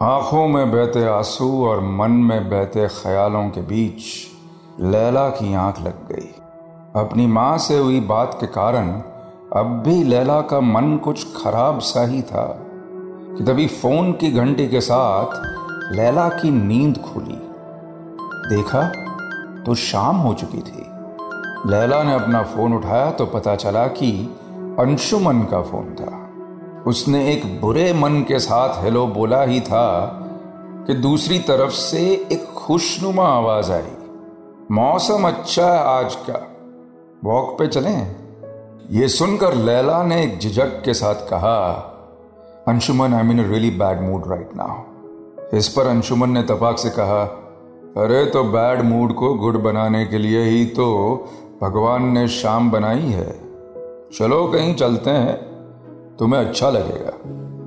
आँखों में बहते आँसू और मन में बहते ख्यालों के बीच लैला की आँख लग गई। अपनी माँ से हुई बात के कारण अब भी लैला का मन कुछ खराब सा ही था कि तभी फ़ोन की घंटी के साथ लैला की नींद खुली। देखा तो शाम हो चुकी थी। लैला ने अपना फ़ोन उठाया तो पता चला कि अंशुमन का फ़ोन था। उसने एक बुरे मन के साथ हेलो बोला ही था कि दूसरी तरफ़ से एक खुशनुमा आवाज़ आई। मौसम अच्छा है आज का। वॉक पे चलें। ये सुनकर लैला ने एक झिझक के साथ कहा, Anshuman I mean really bad mood right now इस पर अंशुमन ने तपाक से कहा, अरे तो बैड मूड को गुड बनाने के लिए ही तो भगवान ने शाम बनाई है। चलो कहीं चलते हैं। तुम्हें अच्छा लगेगा।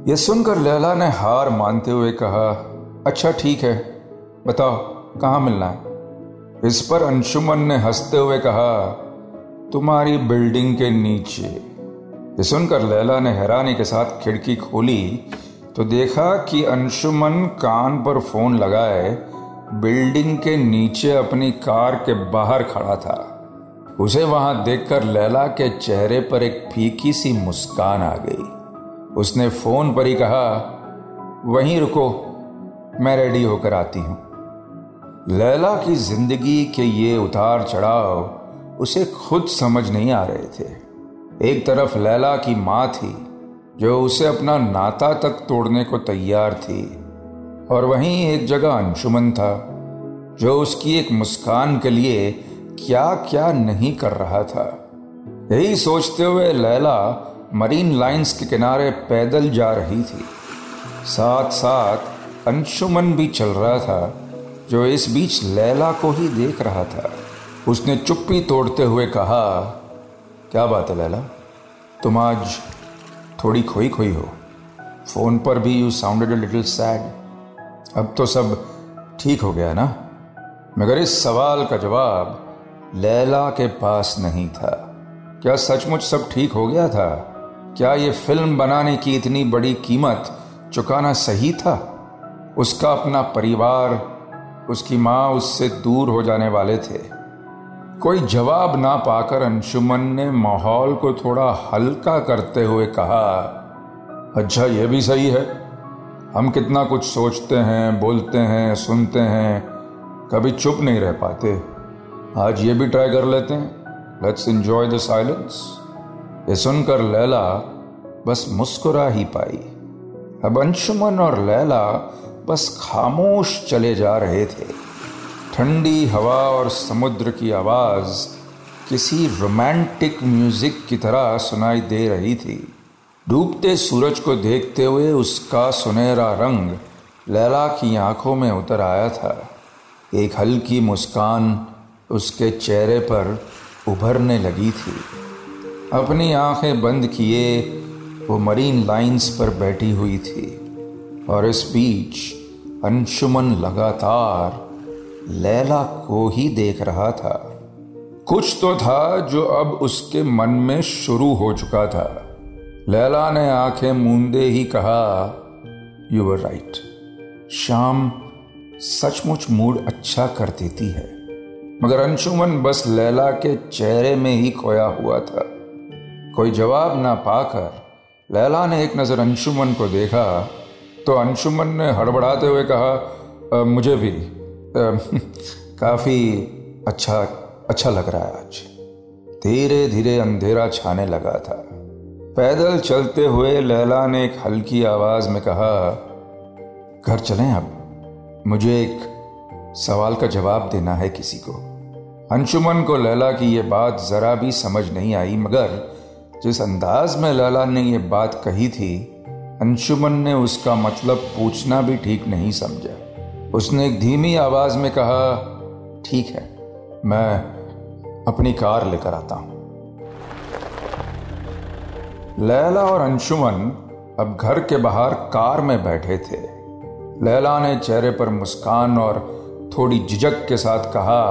यह सुनकर लैला ने हार मानते हुए कहा अच्छा ठीक है, बताओ, कहाँ मिलना है? इस पर अंशुमन ने हँसते हुए कहा, तुम्हारी बिल्डिंग के नीचे। ये सुनकर लैला ने हैरानी के साथ खिड़की खोली तो देखा कि अंशुमन कान पर फ़ोन लगाए, बिल्डिंग के नीचे अपनी कार के बाहर खड़ा था। उसे वहाँ देखकर लैला के चेहरे पर एक फीकी सी मुस्कान आ गई। उसने फ़ोन पर ही कहा, वहीं रुको, मैं रेडी होकर आती हूँ। लैला की ज़िंदगी के ये उतार चढ़ाव उसे खुद समझ नहीं आ रहे थे। एक तरफ़ लैला की माँ थी, जो उसे अपना नाता तक तोड़ने को तैयार थी, और वहीं एक जगह अंशुमन था, जो उसकी एक मुस्कान के लिए क्या क्या नहीं कर रहा था। यही सोचते हुए लैला मरीन लाइंस के किनारे पैदल जा रही थी। साथ साथ अंशुमन भी चल रहा था, जो इस बीच लैला को ही देख रहा था। उसने चुप्पी तोड़ते हुए कहा, क्या बात है लैला? तुम आज थोड़ी खोई खोई हो। फ़ोन पर भी you sounded a little sad अब तो सब ठीक हो गया ना? मगर इस सवाल का जवाब लैला के पास नहीं था। क्या सचमुच सब ठीक हो गया था? क्या ये फ़िल्म बनाने की इतनी बड़ी कीमत चुकाना सही था? उसका अपना परिवार, उसकी माँ उससे दूर हो जाने वाले थे। कोई जवाब ना पाकर अंशुमन ने माहौल को थोड़ा हल्का करते हुए कहा अच्छा ये भी सही है। हम कितना कुछ सोचते हैं, बोलते हैं, सुनते हैं, कभी चुप नहीं रह पाते। आज ये भी ट्राई कर लेते हैं। लेट्स एंजॉय द साइलेंस ये सुनकर लैला बस मुस्कुरा ही पाई। अब अंशुमन और लैला बस खामोश चले जा रहे थे। ठंडी हवा और समुद्र की आवाज़ किसी रोमांटिक म्यूज़िक की तरह सुनाई दे रही थी। डूबते सूरज को देखते हुए उसका सुनहरा रंग लैला की आँखों में उतर आया था। एक हल्की मुस्कान उसके चेहरे पर उभरने लगी थी। अपनी आँखें बंद किए वो मरीन लाइंस पर बैठी हुई थी और इस बीच अंशुमन लगातार लैला को ही देख रहा था। कुछ तो था जो अब उसके मन में शुरू हो चुका था। लैला ने आँखें मूंदे ही कहा यू वर राइट शाम सचमुच मूड अच्छा कर देती है। मगर अंशुमन बस लैला के चेहरे में ही खोया हुआ था। कोई जवाब ना पाकर लैला ने एक नज़र अंशुमन को देखा तो अंशुमन ने हड़बड़ाते हुए कहा मुझे भी काफ़ी अच्छा अच्छा लग रहा है आज। धीरे धीरे अंधेरा छाने लगा था। पैदल चलते हुए लैला ने एक हल्की आवाज़ में कहा, घर चलें अब, मुझे एक सवाल का जवाब देना है किसी को। अंशुमन को लैला की यह बात जरा भी समझ नहीं आई, मगर जिस अंदाज में लैला ने यह बात कही थी, अंशुमन ने उसका मतलब पूछना भी ठीक नहीं समझा। उसने एक धीमी आवाज़ में कहा, ठीक है, मैं अपनी कार लेकर आता हूँ। लैला और अंशुमन अब घर के बाहर कार में बैठे थे। लैला ने चेहरे पर मुस्कान और थोड़ी झिझक के साथ कहा,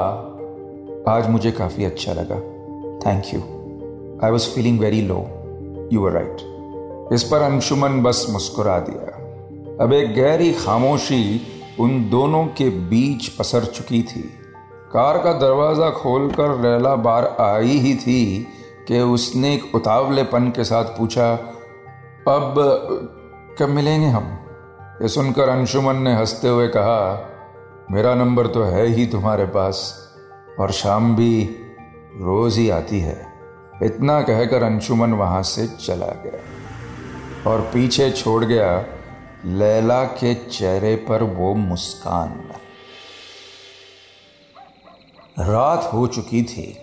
आज मुझे काफ़ी अच्छा लगा। Thank you I was feeling very low you are right इस पर अंशुमन बस मुस्कुरा दिया। अब एक गहरी खामोशी उन दोनों के बीच पसर चुकी थी। कार का दरवाज़ा खोलकर लैला बार आई ही थी कि उसने एक उतावलेपन के साथ पूछा, अब कब मिलेंगे हम? ये सुनकर अंशुमन ने हँसते हुए कहा मेरा नंबर तो है ही तुम्हारे पास, और शाम भी रोज ही आती है। इतना कहकर अंशुमन वहाँ से चला गया, और पीछे छोड़ गया लैला के चेहरे पर वो मुस्कान। रात हो चुकी थी,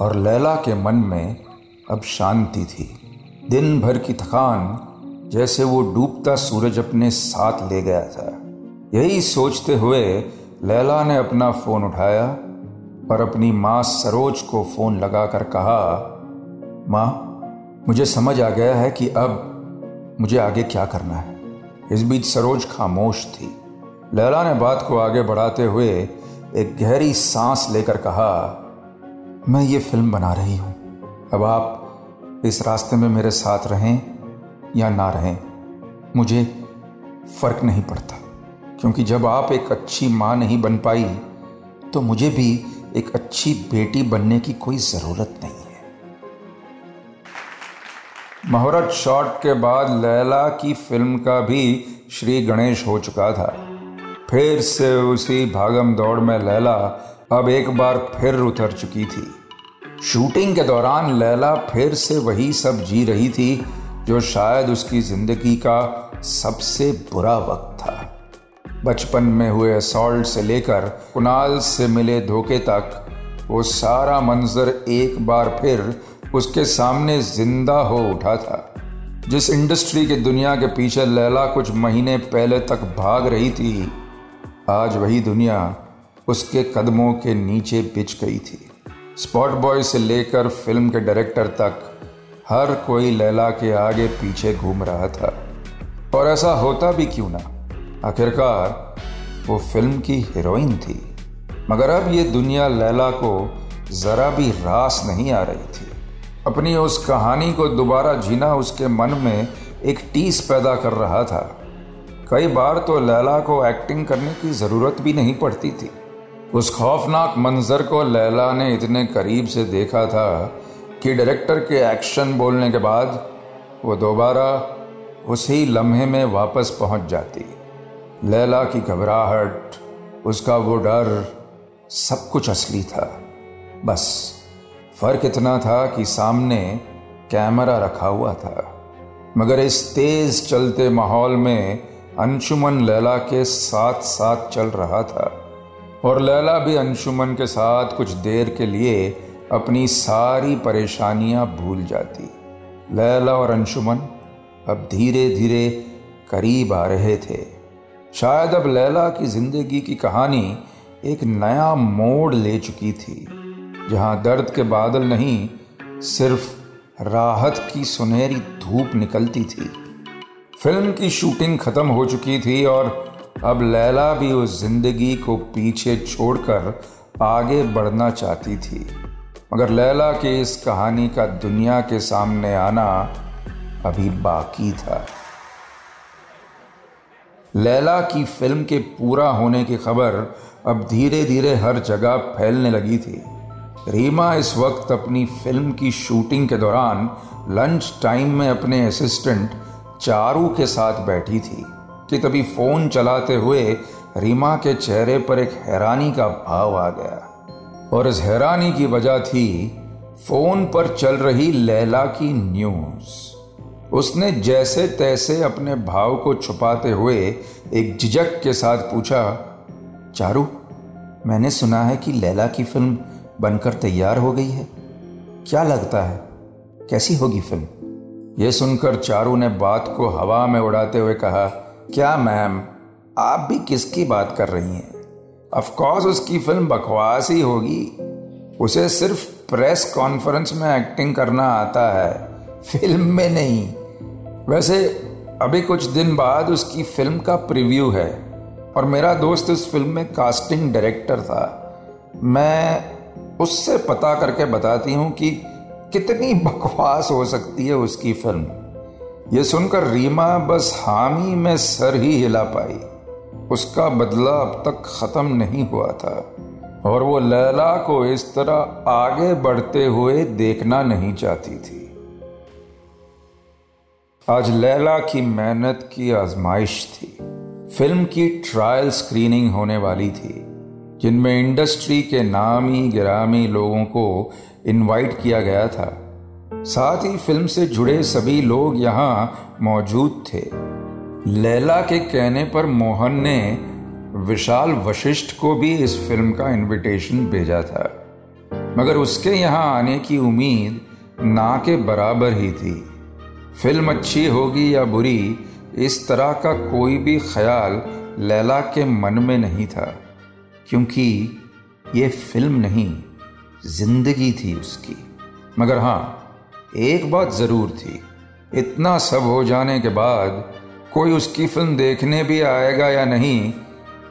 और लैला के मन में अब शांति थी। दिन भर की थकान जैसे वो डूबता सूरज अपने साथ ले गया था। यही सोचते हुए लैला ने अपना फ़ोन उठाया और अपनी माँ सरोज को फ़ोन लगाकर कहा, माँ, मुझे समझ आ गया है कि अब मुझे आगे क्या करना है। इस बीच सरोज खामोश थी। लैला ने बात को आगे बढ़ाते हुए एक गहरी सांस लेकर कहा, मैं ये फ़िल्म बना रही हूँ। अब आप इस रास्ते में मेरे साथ रहें या ना रहें, मुझे फ़र्क नहीं पड़ता। क्योंकि जब आप एक अच्छी माँ नहीं बन पाई तो मुझे भी एक अच्छी बेटी बनने की कोई ज़रूरत नहीं है। मुहूर्त शॉट के बाद लैला की फ़िल्म का भी श्री गणेश हो चुका था। फिर से उसी भागम दौड़ में लैला अब एक बार फिर उतर चुकी थी। शूटिंग के दौरान लैला फिर से वही सब जी रही थी, जो शायद उसकी ज़िंदगी का सबसे बुरा वक्त था। बचपन में हुए असॉल्ट से लेकर कुणाल से मिले धोखे तक, वो सारा मंजर एक बार फिर उसके सामने ज़िंदा हो उठा था। जिस इंडस्ट्री की दुनिया के पीछे लैला कुछ महीने पहले तक भाग रही थी, आज वही दुनिया उसके कदमों के नीचे बिछ गई थी। स्पॉट बॉय से लेकर फ़िल्म के डायरेक्टर तक, हर कोई लैला के आगे पीछे घूम रहा था। और ऐसा होता भी क्यों ना? आखिरकार, वो फ़िल्म की हीरोइन थी। मगर अब ये दुनिया लैला को जरा भी रास नहीं आ रही थी। अपनी उस कहानी को दोबारा जीना उसके मन में एक टीस पैदा कर रहा था। कई बार तो लैला को एक्टिंग करने की ज़रूरत भी नहीं पड़ती थी। उस खौफनाक मंजर को लैला ने इतने करीब से देखा था कि डायरेक्टर के एक्शन बोलने के बाद वो दोबारा उसी लम्हे में वापस पहुँच जाती। लैला की घबराहट, उसका वो डर सब कुछ असली था। बस, फ़र्क इतना था कि सामने कैमरा रखा हुआ था। मगर इस तेज चलते माहौल में अंशुमन लैला के साथ साथ चल रहा था। और लैला भी अंशुमन के साथ कुछ देर के लिए अपनी सारी परेशानियाँ भूल जाती। लैला और अंशुमन अब धीरे धीरे करीब आ रहे थे। शायद अब लैला की ज़िंदगी की कहानी एक नया मोड़ ले चुकी थी, जहाँ दर्द के बादल नहीं, सिर्फ़ राहत की सुनहरी धूप निकलती थी। फ़िल्म की शूटिंग खत्म हो चुकी थी और अब लैला भी उस ज़िंदगी को पीछे छोड़कर आगे बढ़ना चाहती थी। मगर लैला के इस कहानी का दुनिया के सामने आना अभी बाकी था। लैला की फ़िल्म के पूरा होने की खबर अब धीरे धीरे हर जगह फैलने लगी थी। रीमा इस वक्त अपनी फ़िल्म की शूटिंग के दौरान लंच टाइम में अपने असिस्टेंट चारू के साथ बैठी थी, कि तभी फ़ोन चलाते हुए रीमा के चेहरे पर एक हैरानी का भाव आ गया। और इस हैरानी की वजह थी, फ़ोन पर चल रही लैला की न्यूज़। उसने जैसे तैसे अपने भाव को छुपाते हुए एक झिझक के साथ पूछा, चारू, मैंने सुना है कि लैला की फ़िल्म बनकर तैयार हो गई है। क्या लगता है, कैसी होगी फ़िल्म? यह सुनकर चारू ने बात को हवा में उड़ाते हुए कहा, क्या मैम, आप भी किसकी बात कर रही हैं? अफकोर्स उसकी फ़िल्म बकवास ही होगी। उसे सिर्फ़ प्रेस कॉन्फ्रेंस में एक्टिंग करना आता है, फ़िल्म में नहीं। वैसे, अभी कुछ दिन बाद उसकी फ़िल्म का प्रीव्यू है, और मेरा दोस्त इस फ़िल्म में कास्टिंग डायरेक्टर था। मैं उससे पता करके बताती हूँ कि कितनी बकवास हो सकती है उसकी फ़िल्म। ये सुनकर रीमा बस हामी में सर ही हिला पाई। उसका बदला अब तक खत्म नहीं हुआ था, और वो लैला को इस तरह आगे बढ़ते हुए देखना नहीं चाहती थी। आज लैला की मेहनत की आजमाइश थी। फ़िल्म की ट्रायल स्क्रीनिंग होने वाली थी, जिनमें इंडस्ट्री के नामी गिरामी लोगों को इनवाइट किया गया था। साथ ही फ़िल्म से जुड़े सभी लोग यहाँ मौजूद थे। लैला के कहने पर मोहन ने विशाल वशिष्ठ को भी इस फ़िल्म का इनविटेशन भेजा था। मगर उसके यहाँ आने की उम्मीद ना के बराबर ही थी। फ़िल्म अच्छी होगी या बुरी, इस तरह का कोई भी ख्याल लैला के मन में नहीं था, क्योंकि ये फ़िल्म नहीं, ज़िंदगी थी उसकी। मगर हाँ एक बात ज़रूर थी, इतना सब हो जाने के बाद कोई उसकी फ़िल्म देखने भी आएगा या नहीं,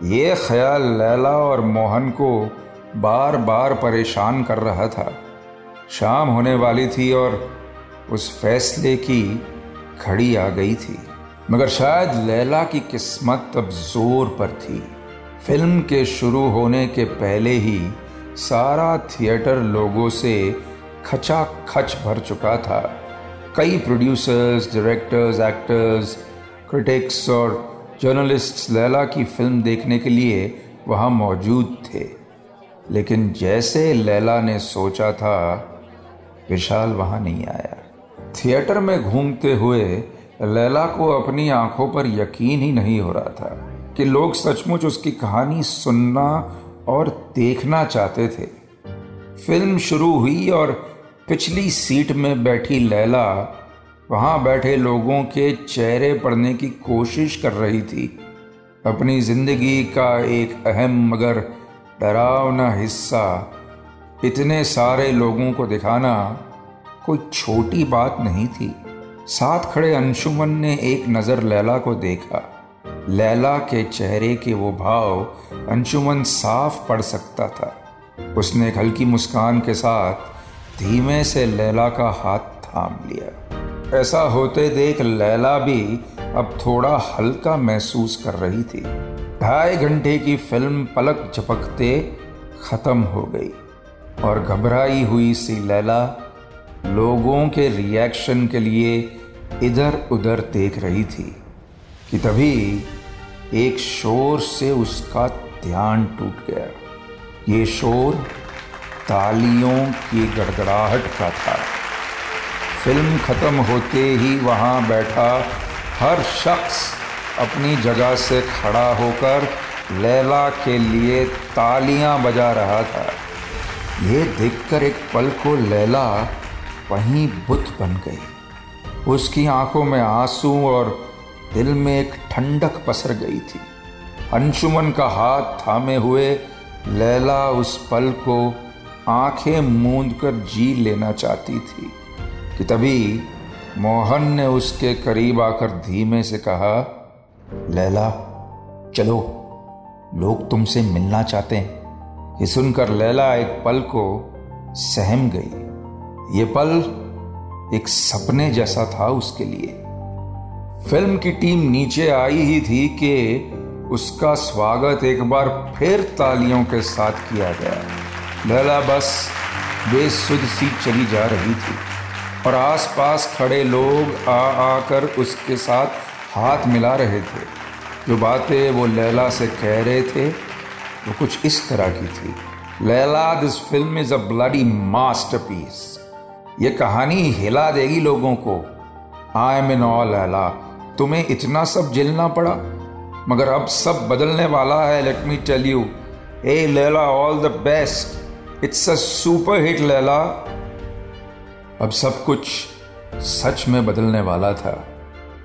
ये ख्याल लैला और मोहन को बार बार परेशान कर रहा था। शाम होने वाली थी और उस फैसले की खड़ी आ गई थी। मगर शायद लैला की किस्मत अब ज़ोर पर थी। फ़िल्म के शुरू होने के पहले ही सारा थिएटर लोगों से खचा खच भर चुका था। कई प्रोड्यूसर्स डायरेक्टर्स एक्टर्स क्रिटिक्स और जर्नलिस्ट्स लैला की फ़िल्म देखने के लिए वहाँ मौजूद थे। लेकिन जैसे लैला ने सोचा था, विशाल वहाँ नहीं आया। थिएटर में घूमते हुए लैला को अपनी आँखों पर यकीन ही नहीं हो रहा था कि लोग सचमुच उसकी कहानी सुनना और देखना चाहते थे। फ़िल्म शुरू हुई और पिछली सीट में बैठी लैला वहाँ बैठे लोगों के चेहरे पढ़ने की कोशिश कर रही थी। अपनी ज़िंदगी का एक अहम मगर डरावना हिस्सा इतने सारे लोगों को दिखाना कोई छोटी बात नहीं थी। साथ खड़े अंशुमन ने एक नज़र लैला को देखा। लैला के चेहरे के वो भाव अंशुमन साफ़ पढ़ सकता था। उसने एक हल्की मुस्कान के साथ धीमे से लैला का हाथ थाम लिया। ऐसा होते देख लैला भी अब थोड़ा हल्का महसूस कर रही थी। ढाई घंटे की फ़िल्म पलक झपकते खत्म हो गई और घबराई हुई सी लैला लोगों के रिएक्शन के लिए इधर उधर देख रही थी कि तभी एक शोर से उसका ध्यान टूट गया। ये शोर तालियों की गड़गड़ाहट का था। फ़िल्म ख़त्म होते ही वहाँ बैठा हर शख्स अपनी जगह से खड़ा होकर लैला के लिए तालियाँ बजा रहा था। ये देखकर एक पल को लैला वहीं बुत बन गई। उसकी आँखों में आँसू और दिल में एक ठंडक पसर गई थी। अंशुमन का हाथ थामे हुए लैला उस पल को आँखें मूंद कर जी लेना चाहती थी कि तभी मोहन ने उसके करीब आकर धीमे से कहा, लैला, चलो, लोग तुमसे मिलना चाहते हैं। ये सुनकर लैला एक पल को सहम गई। ये पल एक सपने जैसा था उसके लिए। फ़िल्म की टीम नीचे आई ही थी कि उसका स्वागत एक बार फिर तालियों के साथ किया गया। लैला बस बेसुध सी चली जा रही थी और आसपास खड़े लोग आ आकर उसके साथ हाथ मिला रहे थे। जो बातें वो लैला से कह रहे थे, वो कुछ इस तरह की थी। Laila this film is a bloody masterpiece ये कहानी हिला देगी लोगों को। I am in awe Laila. तुम्हें इतना सब झेलना पड़ा? मगर अब सब बदलने वाला है let me tell you a, Laila all the best it's a super hit Laila. अब सब कुछ सच में बदलने वाला था।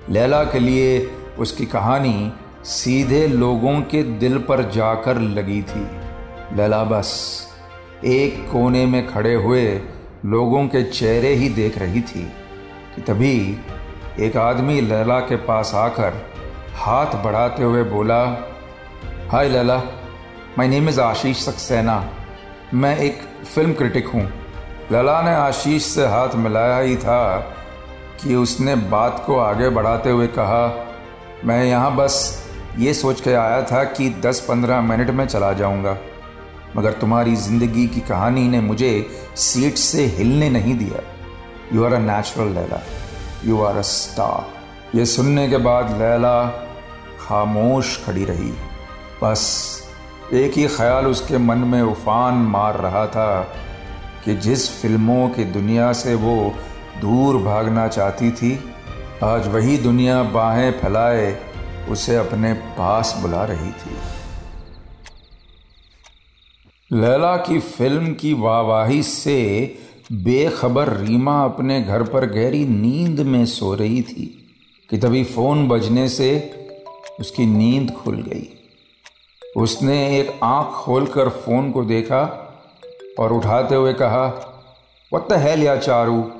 लैला के लिए उसकी कहानी सीधे लोगों के दिल पर जाकर लगी थी। लैला बस एक कोने में खड़े हुए लोगों के चेहरे ही देख रही थी कि तभी एक आदमी लैला के पास आकर हाथ बढ़ाते हुए बोला, hi Laila my name is Ashish Saxena. मैं एक फ़िल्म क्रिटिक हूँ। लला ने आशीष से हाथ मिलाया ही था कि उसने बात को आगे बढ़ाते हुए कहा, मैं यहाँ बस ये सोच के आया था कि 10-15 मिनट में चला जाऊँगा। मगर तुम्हारी ज़िंदगी की कहानी ने मुझे सीट से हिलने नहीं दिया। You are a natural Laila. You are a star ये सुनने के बाद लैला खामोश खड़ी रही। बस एक ही ख्याल उसके मन में उफान मार रहा था कि जिस फ़िल्मों की दुनिया से वो दूर भागना चाहती थी, आज वही दुनिया बाहें फैलाए, उसे अपने पास बुला रही थी। लैला की फ़िल्म की वाहवाही से बेखबर रीमा अपने घर पर गहरी नींद में सो रही थी कि तभी फ़ोन बजने से उसकी नींद खुल गई। उसने एक आँख खोलकर फ़ोन को देखा और उठाते हुए कहा वत है लिया चारू?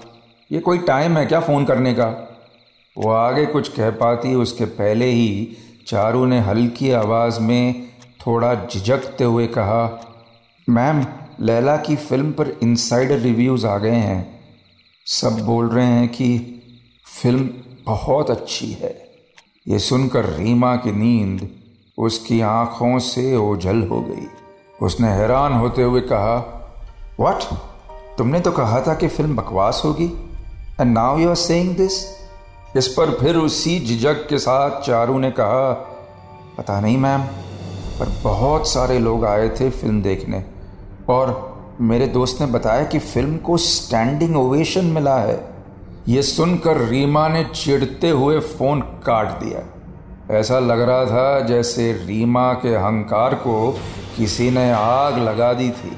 ये कोई टाइम है क्या फ़ोन करने का? वो आगे कुछ कह पाती, उसके पहले ही चारू ने हल्की आवाज़ में थोड़ा झिझकते हुए कहा मैम, लैला की फ़िल्म पर इनसाइडर रिव्यूज़ आ गए हैं। सब बोल रहे हैं कि फ़िल्म बहुत अच्छी है। ये सुनकर रीमा की नींद उसकी आँखों से ओझल हो गई। उसने हैरान होते हुए कहा वट तुमने तो कहा था कि फ़िल्म बकवास होगी। And now you are saying this इस पर फिर उसी झिझक के साथ चारू ने कहा, पता नहीं मैम, पर बहुत सारे लोग आए थे फ़िल्म देखने। और मेरे दोस्त ने बताया कि फ़िल्म को स्टैंडिंग ओवेशन मिला है। ये सुनकर रीमा ने चिढ़ते हुए फ़ोन काट दिया। ऐसा लग रहा था जैसे रीमा के अहंकार को किसी ने आग लगा दी थी।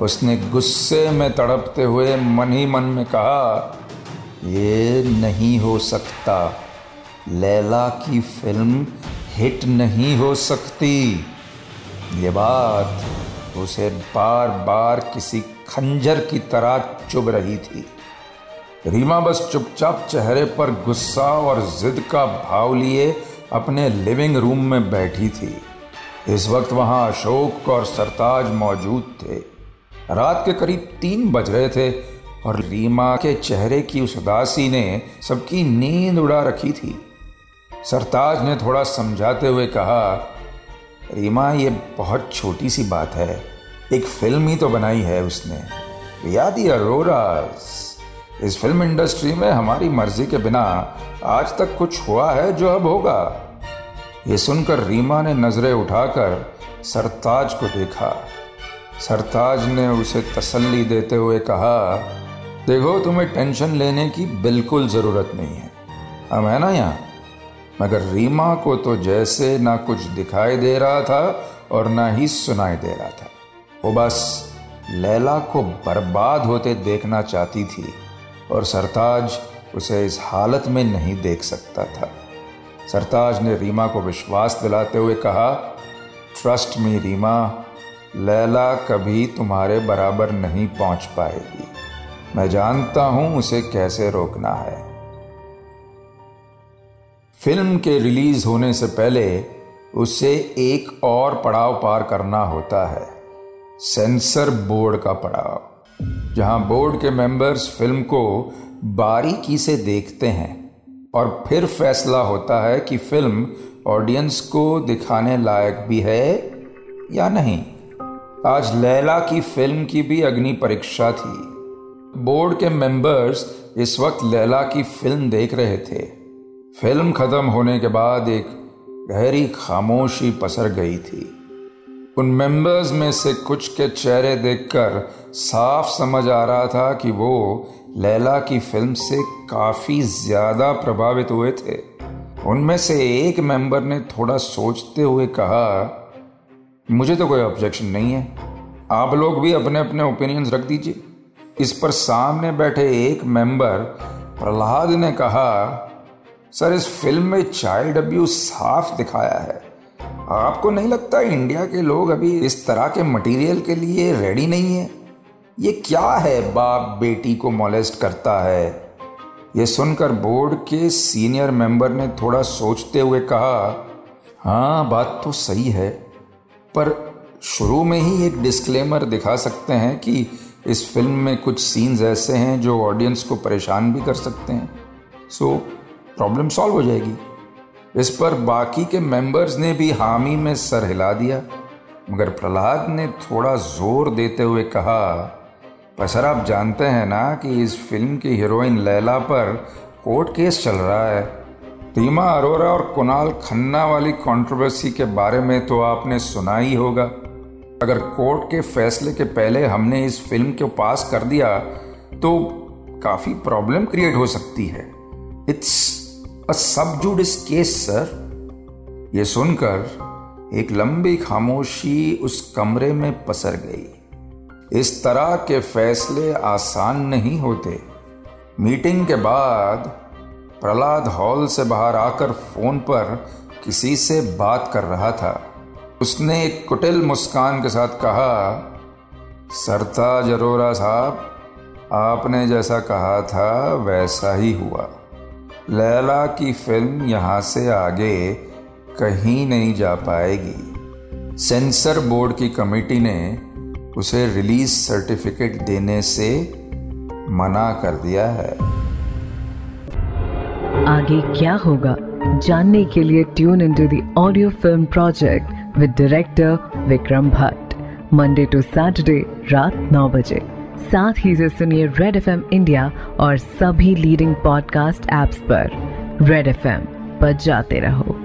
उसने गुस्से में तड़पते हुए मन ही मन में कहा, ये नहीं हो सकता। लैला की फ़िल्म हिट नहीं हो सकती। ये बात उसे बार बार किसी खंजर की तरह चुभ रही थी। रीमा बस चुपचाप चेहरे पर गुस्सा और जिद का भाव लिए अपने लिविंग रूम में बैठी थी। इस वक्त वहाँ अशोक और सरताज मौजूद थे। रात के करीब तीन बज रहे थे और रीमा के चेहरे की उस उदासी ने सबकी नींद उड़ा रखी थी। सरताज ने थोड़ा समझाते हुए कहा रीमा, ये बहुत छोटी सी बात है। एक फ़िल्म ही तो बनाई है उसने। याद ही अरोरास इस फ़िल्म इंडस्ट्री में हमारी मर्ज़ी के बिना आज तक कुछ हुआ है जो अब होगा। ये सुनकर रीमा ने नज़रें उठाकर सरताज को देखा। सरताज ने उसे तसल्ली देते हुए कहा, देखो, तुम्हें टेंशन लेने की बिल्कुल ज़रूरत नहीं है। हम है ना यहाँ? मगर रीमा को तो जैसे ना कुछ दिखाई दे रहा था और ना ही सुनाई दे रहा था। वो बस लैला को बर्बाद होते देखना चाहती थी और सरताज उसे इस हालत में नहीं देख सकता था। सरताज ने रीमा को विश्वास दिलाते हुए कहा ट्रस्ट मी रीमा, लैला कभी तुम्हारे बराबर नहीं पहुँच पाएगी। मैं जानता हूँ उसे कैसे रोकना है। फ़िल्म के रिलीज़ होने से पहले उसे एक और पड़ाव पार करना होता है, सेंसर बोर्ड का पड़ाव, जहाँ बोर्ड के मेंबर्स फ़िल्म को बारीकी से देखते हैं और फिर फैसला होता है कि फ़िल्म ऑडियंस को दिखाने लायक भी है या नहीं। आज लैला की फ़िल्म की भी अग्नि परीक्षा थी। बोर्ड के मेंबर्स इस वक्त लैला की फ़िल्म देख रहे थे। फ़िल्म खत्म होने के बाद एक गहरी खामोशी पसर गई थी। उन मेंबर्स में से कुछ के चेहरे देखकर साफ़ समझ आ रहा था कि वो लैला की फ़िल्म से काफ़ी ज़्यादा प्रभावित हुए थे। उनमें से एक मेंबर ने थोड़ा सोचते हुए कहा, मुझे तो कोई ऑब्जेक्शन नहीं है। आप लोग भी अपने अपने ओपिनियंस रख दीजिए। इस पर सामने बैठे एक मेंबर प्रहलाद ने कहा सर, इस फ़िल्म में चाइल्ड अब्यूज साफ़ दिखाया है। आपको नहीं लगता इंडिया के लोग अभी इस तरह के मटेरियल के लिए रेडी नहीं है? ये क्या है बाप बेटी को मोलेस्ट करता है? ये सुनकर बोर्ड के सीनियर मेंबर ने थोड़ा सोचते हुए कहा हाँ बात तो सही है, पर शुरू में ही एक डिस्क्लेमर दिखा सकते हैं कि इस फ़िल्म में कुछ सीन्स ऐसे हैं जो ऑडियंस को परेशान भी कर सकते हैं। सो प्रॉब्लम सॉल्व हो जाएगी। इस पर बाकी के मेंबर्स ने भी हामी में सर हिला दिया। मगर प्रहलाद ने थोड़ा ज़ोर देते हुए कहा, पर सर, आप जानते हैं ना कि इस फ़िल्म की हीरोइन लैला पर कोर्ट केस चल रहा है। रीमा अरोरा और कुणाल खन्ना वाली कंट्रोवर्सी के बारे में तो आपने सुना ही होगा। अगर कोर्ट के फैसले के पहले हमने इस फ़िल्म को पास कर दिया तो काफ़ी प्रॉब्लम क्रिएट हो सकती है। It's a sub judice case sir यह सुनकर एक लंबी खामोशी उस कमरे में पसर गई। इस तरह के फैसले आसान नहीं होते। मीटिंग के बाद प्रहलाद हॉल से बाहर आकर फ़ोन पर किसी से बात कर रहा था। उसने एक कुटिल मुस्कान के साथ कहा, सरताज जरोरा साहब, आपने जैसा कहा था, वैसा ही हुआ। लैला की फ़िल्म यहाँ से आगे कहीं नहीं जा पाएगी। सेंसर बोर्ड की कमेटी ने उसे रिलीज़ सर्टिफिकेट देने से मना कर दिया है। आगे क्या होगा? जानने के लिए tune in to the audio film project with director Vikram Bhatt Monday to Saturday रात नौ बजे। साथ ही से सुनिए रेड एफएम इंडिया और सभी लीडिंग पॉडकास्ट एप्स पर रेड एफ़एम पर जाते रहो।